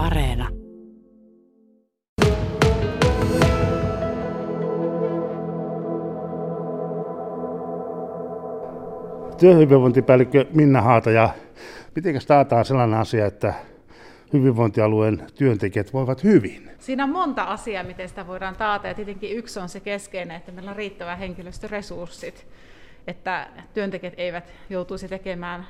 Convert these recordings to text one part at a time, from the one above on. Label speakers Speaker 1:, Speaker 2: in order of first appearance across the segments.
Speaker 1: Areena.
Speaker 2: Työhyvinvointipäällikkö Minna Haata ja miten taataan sellainen asia, että hyvinvointialueen työntekijät voivat hyvin?
Speaker 3: Siinä on monta asiaa, miten sitä voidaan taata ja tietenkin yksi on se keskeinen, että meillä on riittävät henkilöstöresurssit, että työntekijät eivät joutuisi tekemään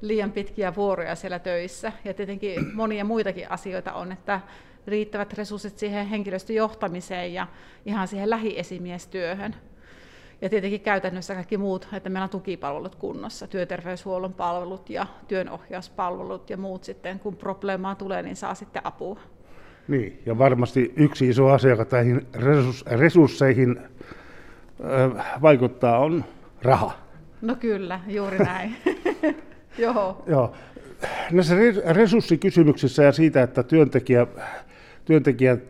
Speaker 3: liian pitkiä vuoroja siellä töissä. Ja tietenkin monia muitakin asioita on, että riittävät resurssit siihen henkilöstöjohtamiseen ja ihan siihen lähiesimiestyöhön. Ja tietenkin käytännössä kaikki muut, että meillä on tukipalvelut kunnossa, työterveyshuollon palvelut ja työnohjauspalvelut ja muut sitten, kun probleemaa tulee, niin saa sitten apua.
Speaker 2: Niin, ja varmasti yksi iso asia, joka näihin resursseihin vaikuttaa, on raha.
Speaker 3: No kyllä, juuri näin. Joo.
Speaker 2: Joo. Näissä resurssikysymyksissä ja siitä, että työntekijä, työntekijät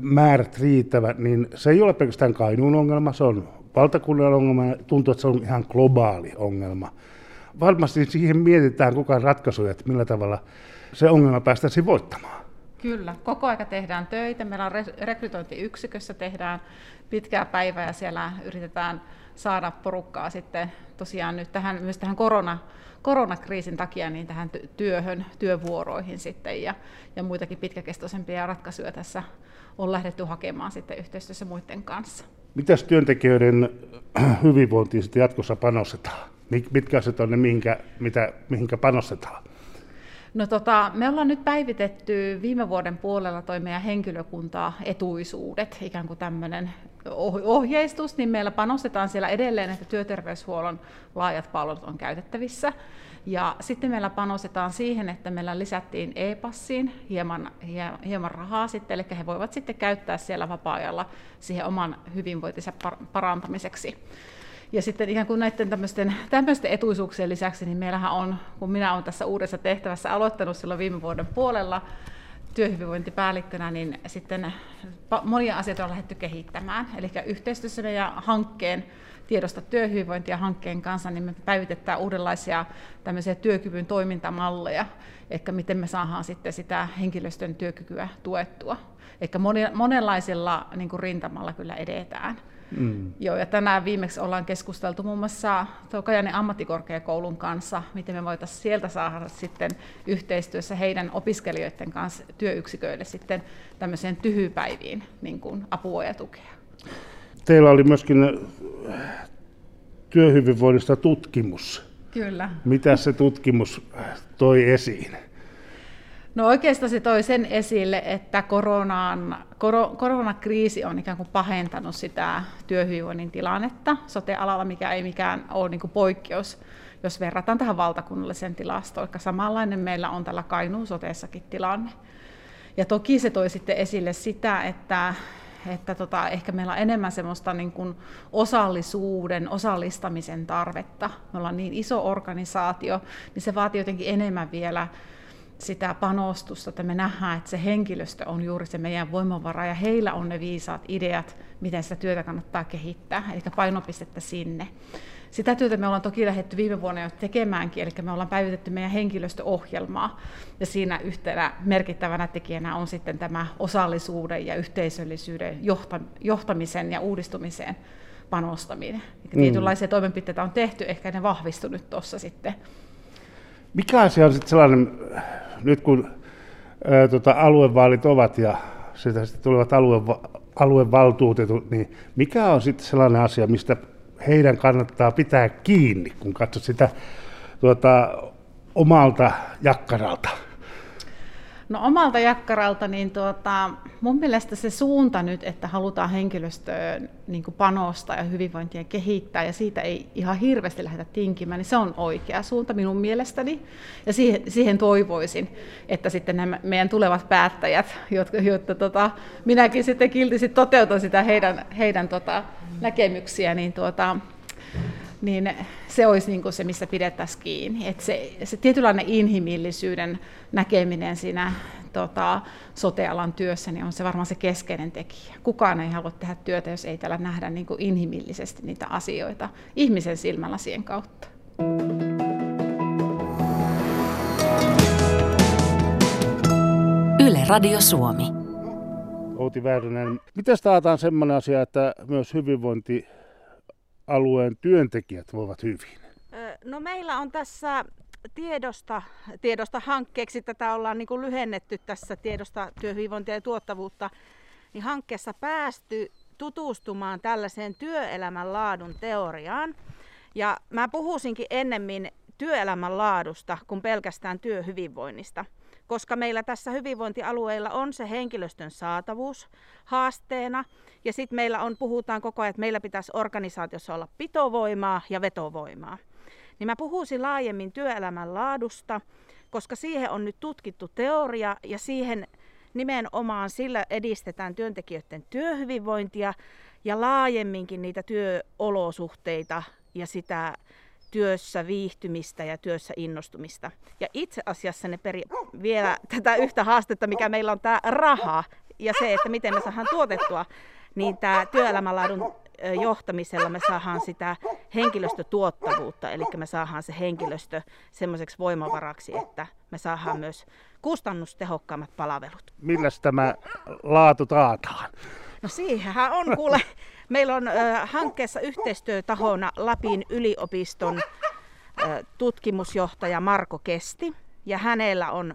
Speaker 2: määrät riittävät, niin se ei ole pelkästään Kainuun ongelma, se on valtakunnan ongelma tuntuu, että se on ihan globaali ongelma. Varmasti siihen mietitään koko ajan ratkaisuja, että millä tavalla se ongelma päästäisiin voittamaan.
Speaker 3: Kyllä, koko aika tehdään töitä. Meillä on rekrytointiyksikössä tehdään pitkää päivää ja siellä yritetään saada porukkaa sitten tosiaan nyt tähän, myös tähän korona, koronakriisin takia niin tähän työhön, työvuoroihin sitten ja, ja muitakin pitkäkestoisempia ratkaisuja tässä on lähdetty hakemaan sitten yhteistyössä muiden kanssa.
Speaker 2: Mitäs työntekijöiden hyvinvointiin sitten jatkossa panostetaan? Mitkä asiat on ne, mihinkä, mitä, mihinkä panostetaan?
Speaker 3: No tota, me ollaan nyt päivitetty viime vuoden puolella toi meidän henkilökuntaa etuisuudet, ikään kuin tämmöinen ohjeistus, niin meillä panostetaan siellä edelleen, että työterveyshuollon laajat palvelut on käytettävissä. Ja sitten meillä panostetaan siihen, että meillä lisättiin e-passiin hieman, hieman rahaa sitten, eli he voivat sitten käyttää siellä vapaa-ajalla siihen oman hyvinvointinsa parantamiseksi. Ja sitten ikään kuin näiden tämmöisten, tämmöisten etuisuuksien lisäksi, niin meillähän on, kun minä olen tässä uudessa tehtävässä aloittanut silloin viime vuoden puolella työhyvinvointipäällikkönä, niin sitten monia asioita on lähdetty kehittämään. Eli yhteistyössä meidän hankkeen tiedosta työhyvinvointia hankkeen kanssa, niin me päivitetään uudenlaisia tämmöisiä työkyvyn toimintamalleja, että miten me saadaan sitten sitä henkilöstön työkykyä tuettua. Eli monenlaisilla niin kuin rintamalla kyllä edetään. Mm. Joo, ja tänään viimeksi ollaan keskusteltu muun muassa Kajanin ammattikorkeakoulun kanssa, miten me voitaisiin sieltä saada sitten yhteistyössä heidän opiskelijoiden kanssa työyksiköille sitten tämmöiseen tyhypäiviin niin kuin apua ja tukea.
Speaker 2: Teillä oli myöskin työhyvinvoinnista tutkimus.
Speaker 3: Kyllä.
Speaker 2: Mitä se tutkimus toi esiin?
Speaker 3: No oikeastaan se toi sen esille, että koronaan, kor, koronakriisi on ikään kuin pahentanut sitä työhyvinvoinnin tilannetta sote-alalla, mikä ei mikään ole niin kuin poikkeus, jos verrataan tähän valtakunnalliseen tilastoon. Eli samanlainen meillä on tällä Kainuun soteessakin tilanne. Ja toki se toi sitten esille sitä, että, että tota, ehkä meillä on enemmän semmoista niin kuin osallisuuden, osallistamisen tarvetta. Me ollaan niin iso organisaatio, niin se vaatii jotenkin enemmän vielä sitä panostusta, että me nähdään, että se henkilöstö on juuri se meidän voimavara ja heillä on ne viisaat ideat, miten sitä työtä kannattaa kehittää, eli painopistettä sinne. Sitä työtä me ollaan toki lähdetty viime vuonna jo tekemäänkin, eli me ollaan päivitetty meidän henkilöstöohjelmaa, ja siinä yhtenä merkittävänä tekijänä on sitten tämä osallisuuden ja yhteisöllisyyden johtamisen ja uudistumiseen panostaminen. Eli mm. tietynlaisia toimenpiteitä on tehty, ehkä ne vahvistunut tuossa sitten.
Speaker 2: Mikä asia on sitten sellainen, nyt kun ää, tota, aluevaalit ovat ja sitä sitten tulevat alue, aluevaltuutetut, niin mikä on sitten sellainen asia, mistä heidän kannattaa pitää kiinni, kun katsot sitä tuota, omalta jakkaralta?
Speaker 3: No omalta jakkaralta, niin tuota, mun mielestä se suunta nyt, että halutaan henkilöstöön niin panostaa ja hyvinvointia kehittää, ja siitä ei ihan hirveästi lähdetä tinkimään, niin se on oikea suunta minun mielestäni. Ja siihen, siihen toivoisin, että sitten nämä meidän tulevat päättäjät, jotka, jotta tota, minäkin sitten kiltisti toteutan sitä heidän, heidän tota, näkemyksiä, niin tuota, niin se olisi niin kuin se, missä pidettäisiin kiinni. Et se, se tietynlainen inhimillisyyden näkeminen siinä tota, sotealan työssä niin on se varmaan se keskeinen tekijä. Kukaan ei halua tehdä työtä, jos ei täällä nähdä niin kuin inhimillisesti niitä asioita ihmisen silmälasien kautta.
Speaker 1: Yle Radio Suomi.
Speaker 2: Outi Väyrynen, miten taataan sellainen asia, että myös hyvinvointialueen työntekijät voivat hyvin?
Speaker 4: No meillä on tässä tiedosta, tiedosta hankkeeksi, tätä ollaan niin kuin lyhennetty tässä tiedosta työhyvinvointia ja tuottavuutta, niin hankkeessa päästy tutustumaan tällaiseen työelämän laadun teoriaan. Ja mä puhuisinkin ennemmin työelämän laadusta kuin pelkästään työhyvinvoinnista, koska meillä tässä hyvinvointialueilla on se henkilöstön saatavuus haasteena. Ja sitten meillä on, puhutaan koko ajan, että meillä pitäisi organisaatiossa olla pitovoimaa ja vetovoimaa. Niin mä puhuisin laajemmin työelämän laadusta, koska siihen on nyt tutkittu teoria ja siihen nimenomaan sillä edistetään työntekijöiden työhyvinvointia ja laajemminkin niitä työolosuhteita ja sitä työssä viihtymistä ja työssä innostumista. Ja itse asiassa ne peri- vielä tätä yhtä haastetta, mikä meillä on tämä raha ja se, että miten me saadaan tuotettua, niin tämä työelämänlaadun johtamisella me saadaan sitä henkilöstötuottavuutta, eli me saadaan se henkilöstö semmoiseksi voimavaraksi, että me saadaan myös kustannustehokkaammat palvelut.
Speaker 2: Millä tämä laatu taataan?
Speaker 4: No siihenhän on kuule. Meillä on äh, hankkeessa yhteistyötahona Lapin yliopiston äh, tutkimusjohtaja Marko Kesti. Ja hänellä on,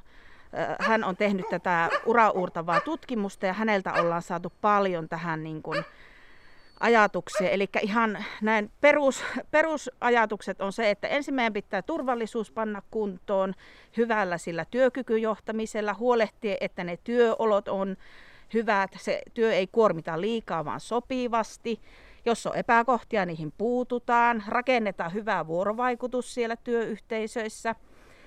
Speaker 4: äh, hän on tehnyt tätä uraurtavaa tutkimusta ja häneltä ollaan saatu paljon tähän niin kuin, ajatuksia. Eli ihan näin perus, perusajatukset on se, että ensimmäinen pitää turvallisuus panna kuntoon hyvällä sillä työkykyjohtamisella, huolehtia, että ne työolot on hyvät, se työ ei kuormita liikaa, vaan sopivasti. Jos on epäkohtia, niihin puututaan, rakennetaan hyvää vuorovaikutus siellä työyhteisöissä.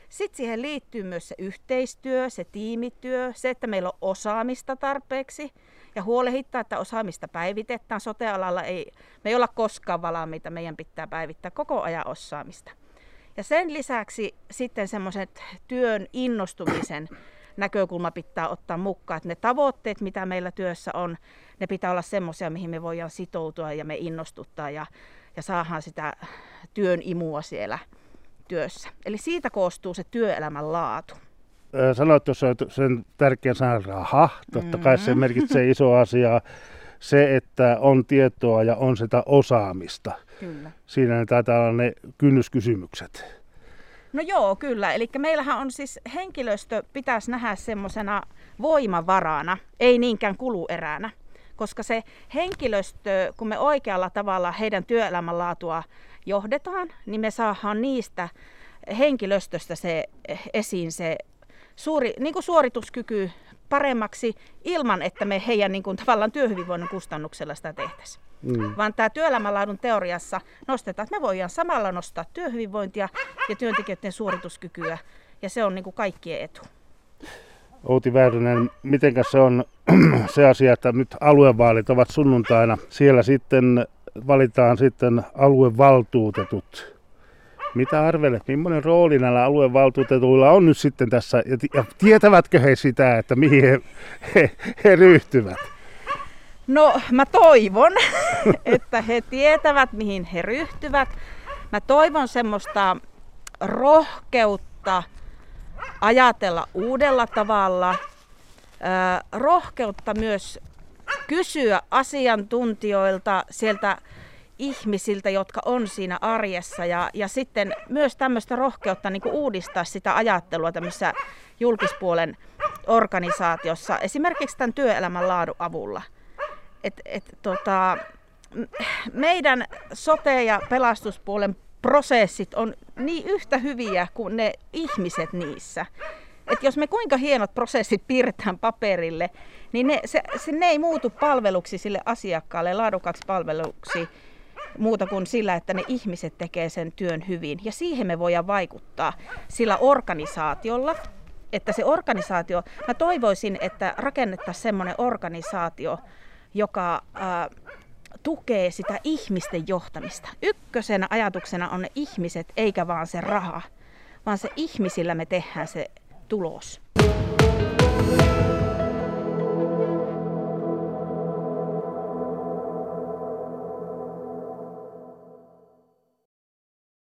Speaker 4: Sitten siihen liittyy myös se yhteistyö, se tiimityö, se, että meillä on osaamista tarpeeksi ja huolehittaa, että osaamista päivitetään. Sotealalla ei, me ei olla koskaan valmiita, meidän pitää päivittää koko ajan osaamista. Ja sen lisäksi sitten semmoiset työn innostumisen näkökulma pitää ottaa mukaan, että ne tavoitteet, mitä meillä työssä on, ne pitää olla semmoisia, mihin me voidaan sitoutua ja me innostuttaa ja, ja saadaan sitä työn imua siellä työssä. Eli siitä koostuu se työelämän laatu.
Speaker 2: Sanoit tuossa sen tärkeän sanan raha, totta kai se mm-hmm. merkitsee iso asia. Se, että on tietoa ja on sitä osaamista. Kyllä. Siinä ne taitaa olla ne kynnyskysymykset.
Speaker 4: No joo, kyllä. Eli meillähän on siis henkilöstö pitäisi nähdä semmoisena voimavarana, ei niinkään kulueränä. Koska se henkilöstö, kun me oikealla tavalla heidän työelämänlaatua johdetaan, niin me saadaan niistä henkilöstöstä se esiin se suuri, niin kuin suorituskyky paremmaksi ilman, että me heidän niin kuin, tavallaan työhyvinvoinnin kustannuksella sitä tehtäisiin. Mm. Vaan tämä työelämänlaadun teoriassa nostetaan, että me voidaan samalla nostaa työhyvinvointia ja työntekijöiden suorituskykyä, ja se on niin kuin kaikkien etu.
Speaker 2: Outi Väyrynen, miten se on se asia, että nyt aluevaalit ovat sunnuntaina. Siellä sitten valitaan sitten aluevaltuutetut mitä arvelet, millainen rooli näillä aluevaltuutetuilla on nyt sitten tässä, ja, tietävätkö he sitä, että mihin he, he, he ryhtyvät?
Speaker 4: No mä toivon, että he tietävät, mihin he ryhtyvät. Mä toivon semmoista rohkeutta ajatella uudella tavalla, rohkeutta myös kysyä asiantuntijoilta sieltä ihmisiltä, jotka on siinä arjessa ja, ja sitten myös tämmöistä rohkeutta niin uudistaa sitä ajattelua tämmöisessä julkispuolen organisaatiossa, esimerkiksi tämän työelämän laadun avulla. Et, et, tota, meidän sote- ja pelastuspuolen prosessit on niin yhtä hyviä kuin ne ihmiset niissä. Et jos me kuinka hienot prosessit piirretään paperille, niin ne, se, se, ne ei muutu palveluksi sille asiakkaalle, laadukaksi palveluksi, muuta kuin sillä, että ne ihmiset tekee sen työn hyvin. Ja siihen me voidaan vaikuttaa sillä organisaatiolla, että se organisaatio, mä toivoisin, että rakennettaisiin semmoinen organisaatio, joka ää, tukee sitä ihmisten johtamista. Ykkösenä ajatuksena on ne ihmiset, eikä vaan se raha, vaan se ihmisillä me tehdään se tulos.